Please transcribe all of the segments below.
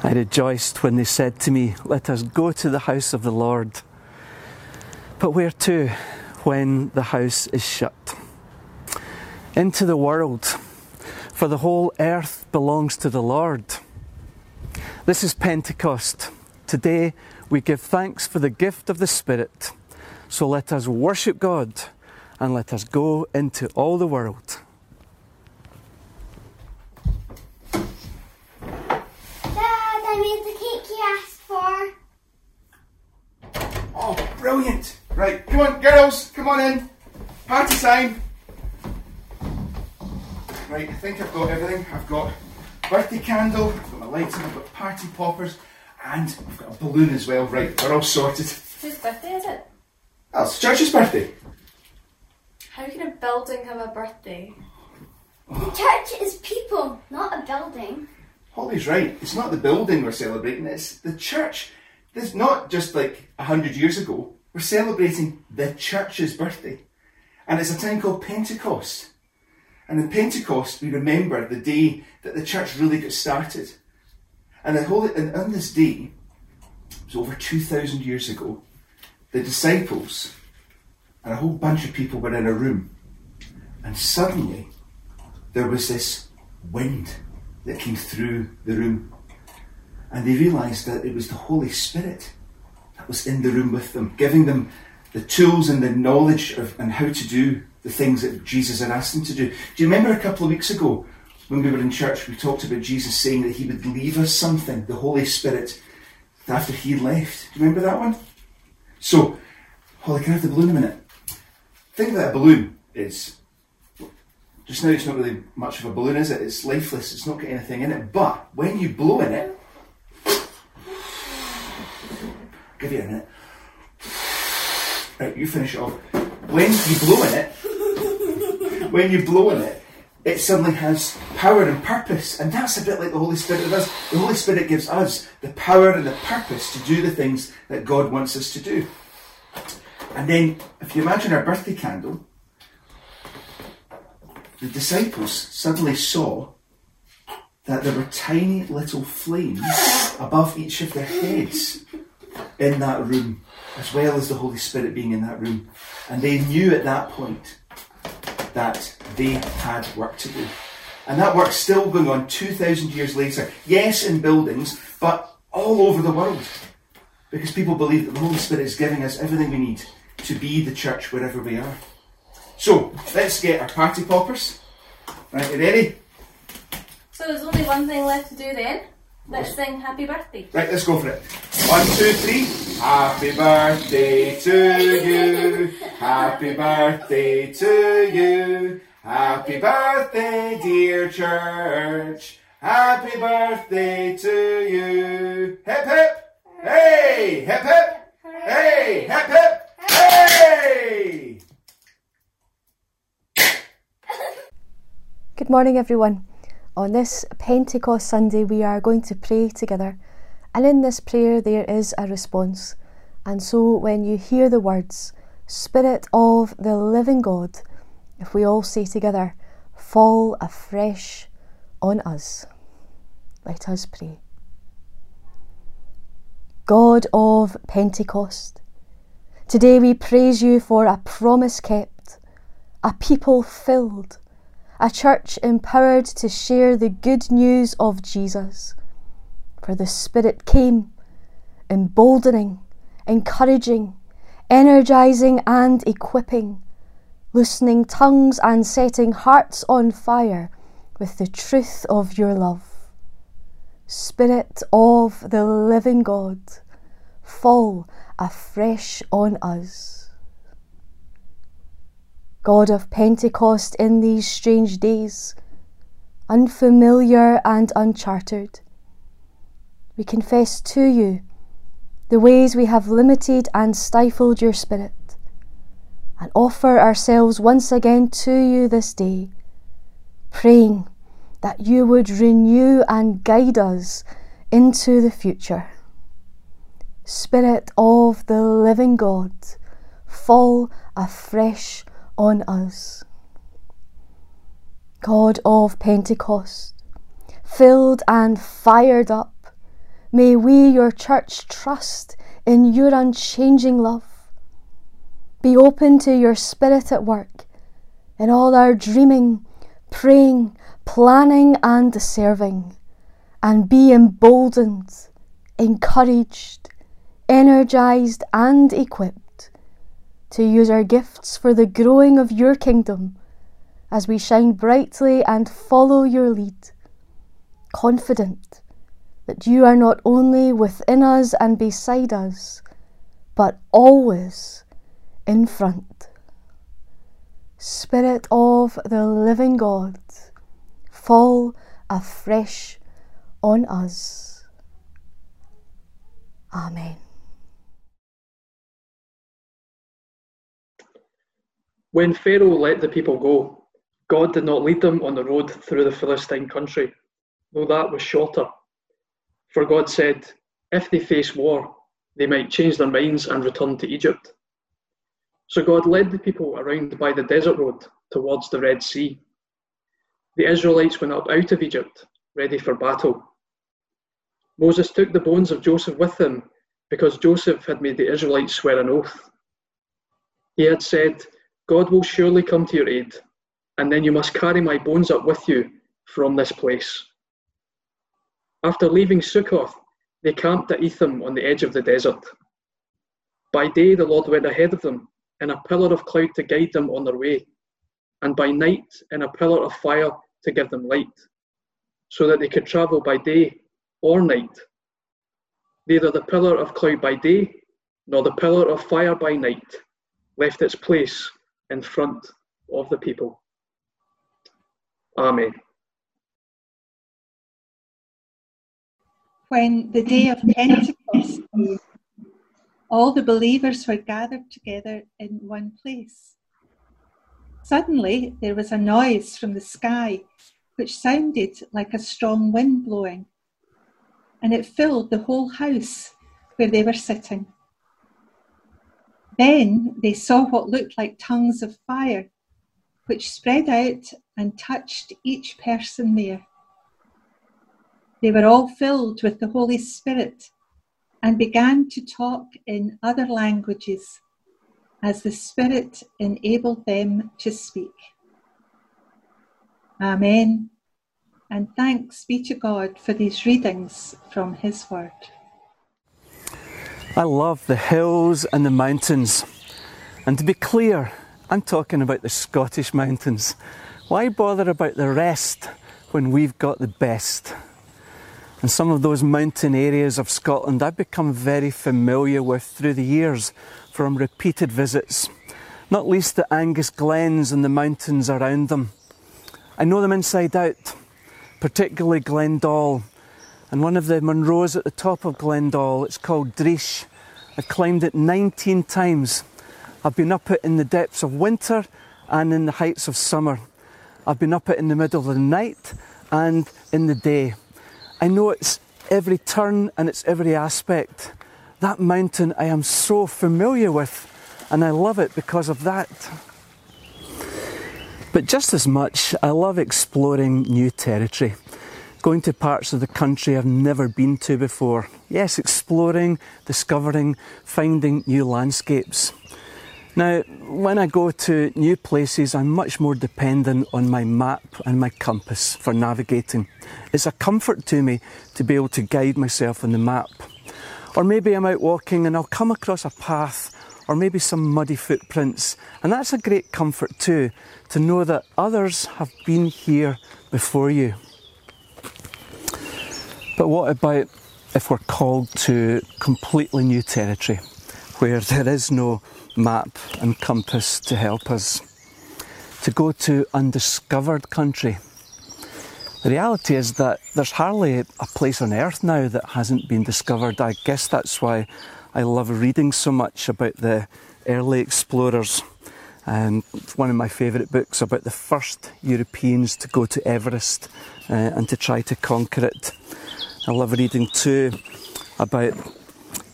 I rejoiced when they said to me, Let us go to the house of the Lord. But where to when the house is shut? Into the world, for the whole earth belongs to the Lord. This is Pentecost. Today we give thanks for the gift of the Spirit. So let us worship God and let us go into all the world. Oh, brilliant. Right, come on, girls, come on in. Party time. Right, I think I've got everything. I've got birthday candle, I've got my lights I've got party poppers, and I've got a balloon as well. Right, we're all sorted. Whose birthday is it? Oh, it's Church's birthday. How can a building have a birthday? The church is people, not a building. Holly's right. It's not the building we're celebrating, it's the church. It's not just like a hundred years ago. We're celebrating the church's birthday. And it's a time called Pentecost. And in Pentecost, we remember the day that the church really got started. And, the whole, and on this day, it was over 2,000 years ago, the disciples and a whole bunch of people were in a room. And suddenly, there was this wind that came through the room. And they realised that it was the Holy Spirit was in the room with them, giving them the tools and the knowledge of and how to do the things that Jesus had asked them to do. Do you remember a couple of weeks ago when we were in church, we talked about Jesus saying that he would leave us something, the Holy Spirit, after he left? Do you remember that one? So, Holly, can I have the balloon a minute? Think that a balloon is just now it's not really much of a balloon, is it? It's lifeless, it's not got anything in it. But when you blow in it, give you a minute. Right, you finish it off. When you blow in it, when you blow in it, it suddenly has power and purpose. And that's a bit like the Holy Spirit does. The Holy Spirit gives us the power and the purpose to do the things that God wants us to do. And then, if you imagine our birthday candle, the disciples suddenly saw that there were tiny little flames above each of their heads in that room, as well as the Holy Spirit being in that room. And they knew at that point that they had work to do. And that work's still going on 2,000 years later. Yes, in buildings, but all over the world. Because people believe that the Holy Spirit is giving us everything we need to be the church wherever we are. So, let's get our party poppers. Right, you ready? So there's only one thing left to do then. Let's sing happy birthday. Right, let's go for it. One, two, three. Happy birthday to you. Happy birthday to you. Happy birthday, dear church. Happy birthday to you. Hip hip. Hey, hip hip. Hey, hip hip. Hey. Good morning, everyone. On this Pentecost Sunday, we are going to pray together, and in this prayer, there is a response. And so, when you hear the words, Spirit of the living God, if we all say together, fall afresh on us. Let us pray. God of Pentecost, today we praise you for a promise kept, a people filled a church empowered to share the good news of Jesus. For the Spirit came, emboldening, encouraging, energizing, and equipping, loosening tongues and setting hearts on fire with the truth of your love. Spirit of the living God, fall afresh on us. God of Pentecost in these strange days, unfamiliar and uncharted. We confess to you the ways we have limited and stifled your Spirit, and offer ourselves once again to you this day, praying that you would renew and guide us into the future. Spirit of the living God, fall afresh on us. God of Pentecost, filled and fired up, may we, your church, trust in your unchanging love. Be open to your spirit at work in all our dreaming, praying, planning, and serving, and be emboldened, encouraged, energized, and equipped to use our gifts for the growing of your kingdom as we shine brightly and follow your lead, confident that you are not only within us and beside us, but always in front. Spirit of the living God, fall afresh on us. Amen. When Pharaoh let the people go, God did not lead them on the road through the Philistine country, though that was shorter. For God said, if they face war, they might change their minds and return to Egypt. So God led the people around by the desert road towards the Red Sea. The Israelites went up out of Egypt, ready for battle. Moses took the bones of Joseph with him because Joseph had made the Israelites swear an oath. He had said, God will surely come to your aid, and then you must carry my bones up with you from this place. After leaving Sukkoth, they camped at Etham on the edge of the desert. By day, the Lord went ahead of them in a pillar of cloud to guide them on their way, and by night in a pillar of fire to give them light, so that they could travel by day or night. Neither the pillar of cloud by day nor the pillar of fire by night left its place in front of the people. Amen. When the day of Pentecost came, all the believers were gathered together in one place. Suddenly, there was a noise from the sky which sounded like a strong wind blowing, and it filled the whole house where they were sitting. Then they saw what looked like tongues of fire, which spread out and touched each person there. They were all filled with the Holy Spirit and began to talk in other languages as the Spirit enabled them to speak. Amen. And thanks be to God for these readings from His Word. I love the hills and the mountains. And to be clear, I'm talking about the Scottish mountains. Why bother about the rest when we've got the best? And some of those mountain areas of Scotland I've become very familiar with through the years from repeated visits, not least the Angus Glens and the mountains around them. I know them inside out, particularly Glen Doll. And one of the Munros at the top of Glen Doll, it's called Driesh. I've climbed it 19 times. I've been up it in the depths of winter and in the heights of summer. I've been up it in the middle of the night and in the day. I know it's every turn and it's every aspect. That mountain I am so familiar with, and I love it because of that. But just as much, I love exploring new territory, going to parts of the country I've never been to before. Yes, exploring, discovering, finding new landscapes. Now, when I go to new places, I'm much more dependent on my map and my compass for navigating. It's a comfort to me to be able to guide myself on the map. Or maybe I'm out walking and I'll come across a path or maybe some muddy footprints, and that's a great comfort too to know that others have been here before you. But what about if we're called to completely new territory where there is no map and compass to help us, to go to undiscovered country. The reality is that there's hardly a place on earth now that hasn't been discovered. I guess that's why I love reading so much about the early explorers. Um, one of my favourite books about the first Europeans to go to Everest uh, and to try to conquer it. I love reading too about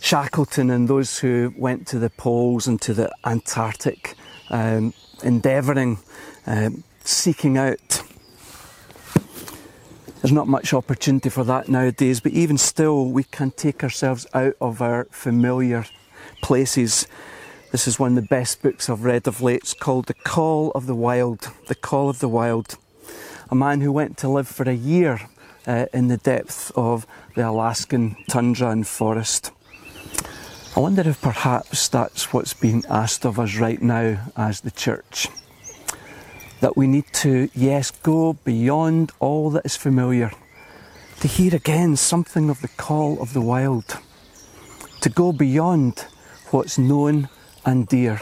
Shackleton and those who went to the poles and to the Antarctic, um, endeavouring, um, seeking out There's not much opportunity for that nowadays, but even still, we can take ourselves out of our familiar places. This is one of the best books I've read of late. It's called The Call of the Wild. The Call of the Wild. A man who went to live for a year uh, in the depth of the Alaskan tundra and forest. I wonder if perhaps that's what's being asked of us right now as the church. That we need to, yes, go beyond all that is familiar, to hear again something of the call of the wild, to go beyond what's known and dear.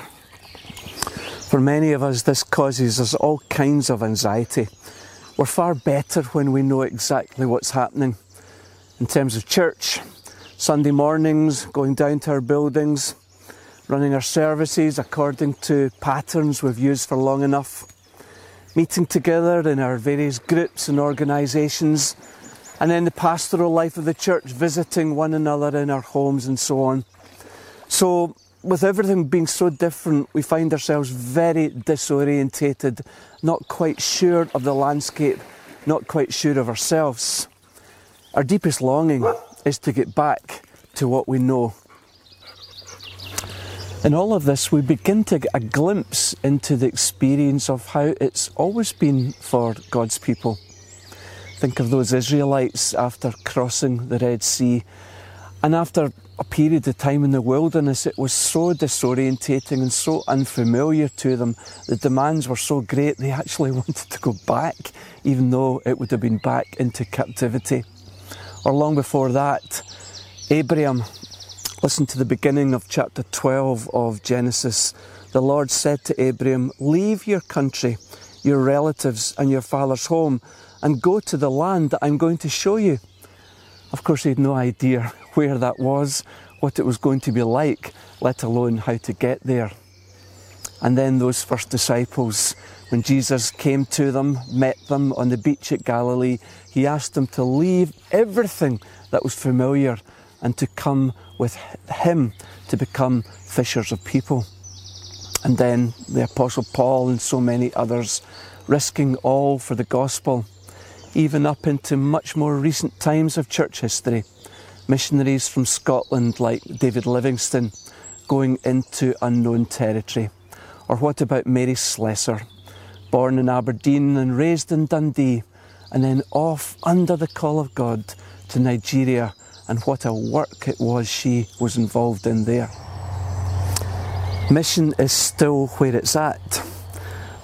For many of us, this causes us all kinds of anxiety. We're far better when we know exactly what's happening. In terms of church, Sunday mornings, going down to our buildings, running our services according to patterns we've used for long enough, meeting together in our various groups and organisations, and then the pastoral life of the church, visiting one another in our homes and so on. So, with everything being so different, we find ourselves very disorientated, not quite sure of the landscape, not quite sure of ourselves. Our deepest longing is to get back to what we know. In all of this, we begin to get a glimpse into the experience of how it's always been for God's people. Think of those Israelites after crossing the Red Sea. And after a period of time in the wilderness, it was so disorientating and so unfamiliar to them. The demands were so great, they actually wanted to go back, even though it would have been back into captivity or long before that, Abraham, listen to the beginning of chapter 12 of Genesis. The Lord said to Abraham, Leave your country, your relatives, and your father's home, and go to the land that I'm going to show you. Of course, he had no idea where that was, what it was going to be like, let alone how to get there. And then those first disciples, when Jesus came to them, met them on the beach at Galilee, he asked them to leave everything that was familiar and to come with him to become fishers of people. And then the Apostle Paul and so many others risking all for the gospel, even up into much more recent times of church history. Missionaries from Scotland like David Livingstone going into unknown territory. Or what about Mary Slessor? born in Aberdeen and raised in Dundee, and then off under the call of God to Nigeria, and what a work it was she was involved in there. Mission is still where it's at.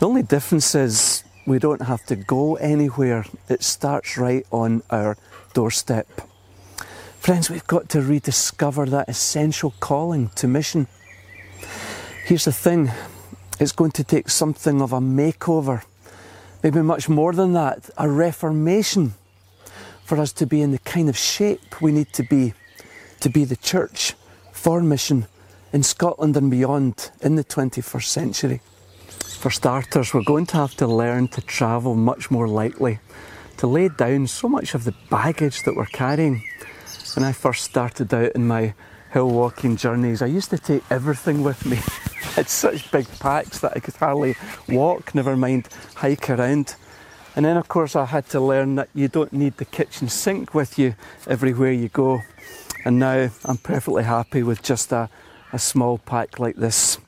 The only difference is we don't have to go anywhere, it starts right on our doorstep. Friends, we've got to rediscover that essential calling to mission. Here's the thing it's going to take something of a makeover, maybe much more than that, a reformation for us to be in the kind of shape we need to be to be the church for mission in Scotland and beyond in the 21st century. For starters, we're going to have to learn to travel much more lightly, to lay down so much of the baggage that we're carrying. When I first started out in my hill walking journeys, I used to take everything with me. had such big packs that I could hardly walk, never mind hike around. And then, of course, I had to learn that you don't need the kitchen sink with you everywhere you go. And now I'm perfectly happy with just a, a small pack like this.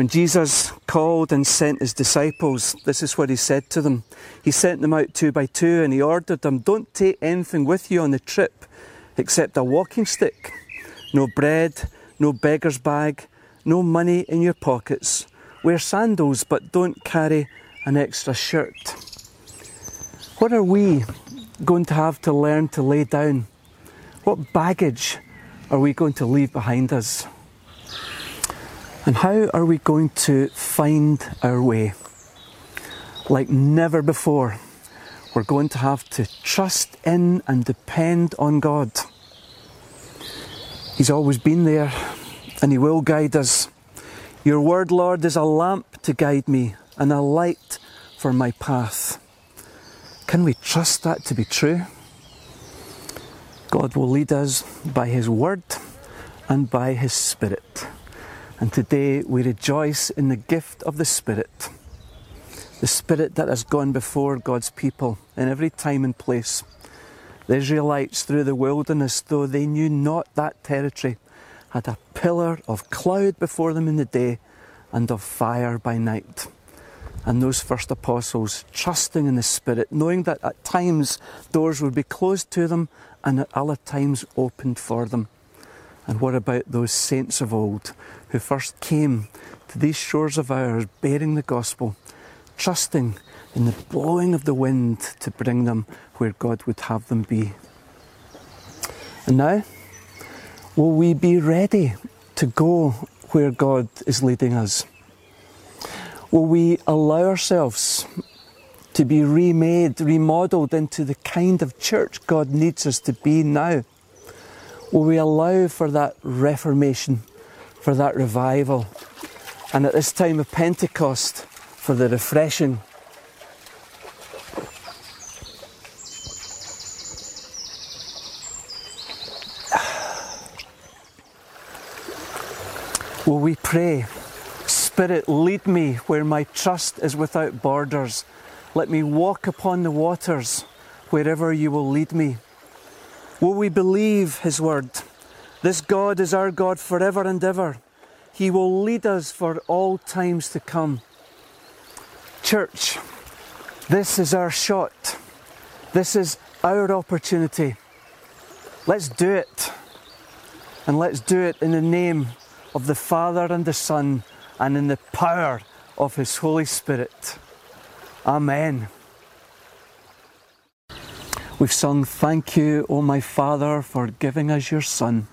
When Jesus called and sent his disciples, this is what he said to them. He sent them out two by two and he ordered them, Don't take anything with you on the trip except a walking stick, no bread, no beggar's bag, no money in your pockets. Wear sandals, but don't carry an extra shirt. What are we going to have to learn to lay down? What baggage are we going to leave behind us? And how are we going to find our way? Like never before, we're going to have to trust in and depend on God. He's always been there and He will guide us. Your word, Lord, is a lamp to guide me and a light for my path. Can we trust that to be true? God will lead us by His word and by His Spirit. And today we rejoice in the gift of the Spirit. the Spirit that has gone before God's people in every time and place. The Israelites through the wilderness, though they knew not that territory, had a pillar of cloud before them in the day and of fire by night. And those first apostles, trusting in the Spirit, knowing that at times doors would be closed to them and at other times opened for them. And what about those saints of old who first came to these shores of ours bearing the gospel, trusting in the blowing of the wind to bring them where God would have them be? And now, will we be ready to go where God is leading us? Will we allow ourselves to be remade, remodelled into the kind of church God needs us to be now? Will we allow for that reformation, for that revival, and at this time of Pentecost, for the refreshing? Will we pray? Spirit, lead me where my trust is without borders. Let me walk upon the waters wherever you will lead me. Will we believe His word? This God is our God forever and ever. He will lead us for all times to come. Church, this is our shot. This is our opportunity. Let's do it. And let's do it in the name of the Father and the Son and in the power of His Holy Spirit. Amen. We've sung, Thank you, O my Father, for giving us your Son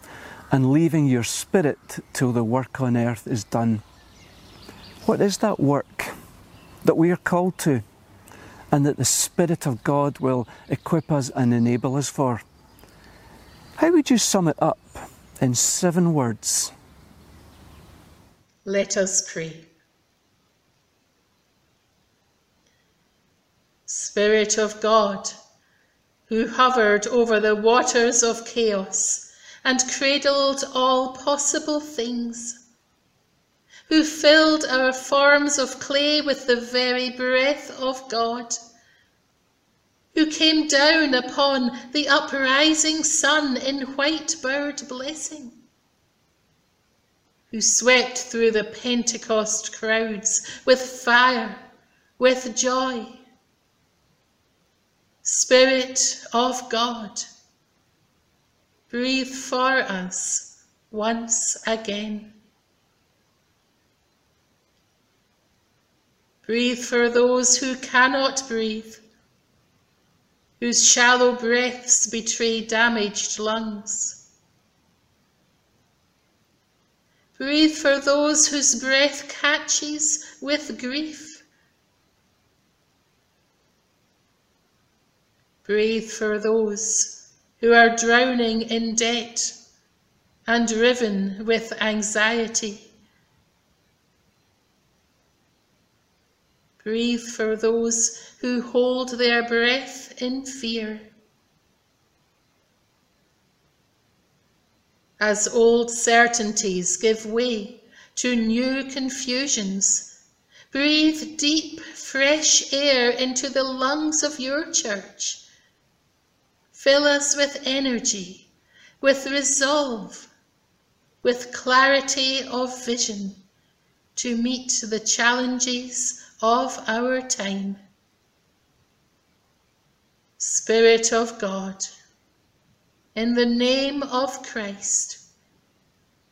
and leaving your Spirit till the work on earth is done. What is that work that we are called to and that the Spirit of God will equip us and enable us for? How would you sum it up in seven words? Let us pray. Spirit of God, who hovered over the waters of chaos and cradled all possible things, who filled our forms of clay with the very breath of God, who came down upon the uprising sun in white bird blessing, who swept through the Pentecost crowds with fire, with joy. Spirit of God, breathe for us once again. Breathe for those who cannot breathe, whose shallow breaths betray damaged lungs. Breathe for those whose breath catches with grief. Breathe for those who are drowning in debt and riven with anxiety. Breathe for those who hold their breath in fear. As old certainties give way to new confusions, breathe deep, fresh air into the lungs of your church. Fill us with energy, with resolve, with clarity of vision to meet the challenges of our time. Spirit of God, in the name of Christ,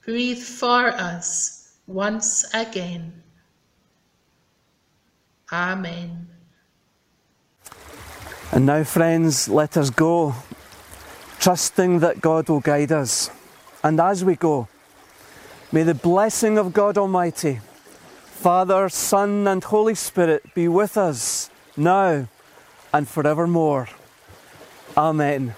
breathe for us once again. Amen. And now, friends, let us go, trusting that God will guide us. And as we go, may the blessing of God Almighty, Father, Son, and Holy Spirit be with us now and forevermore. Amen.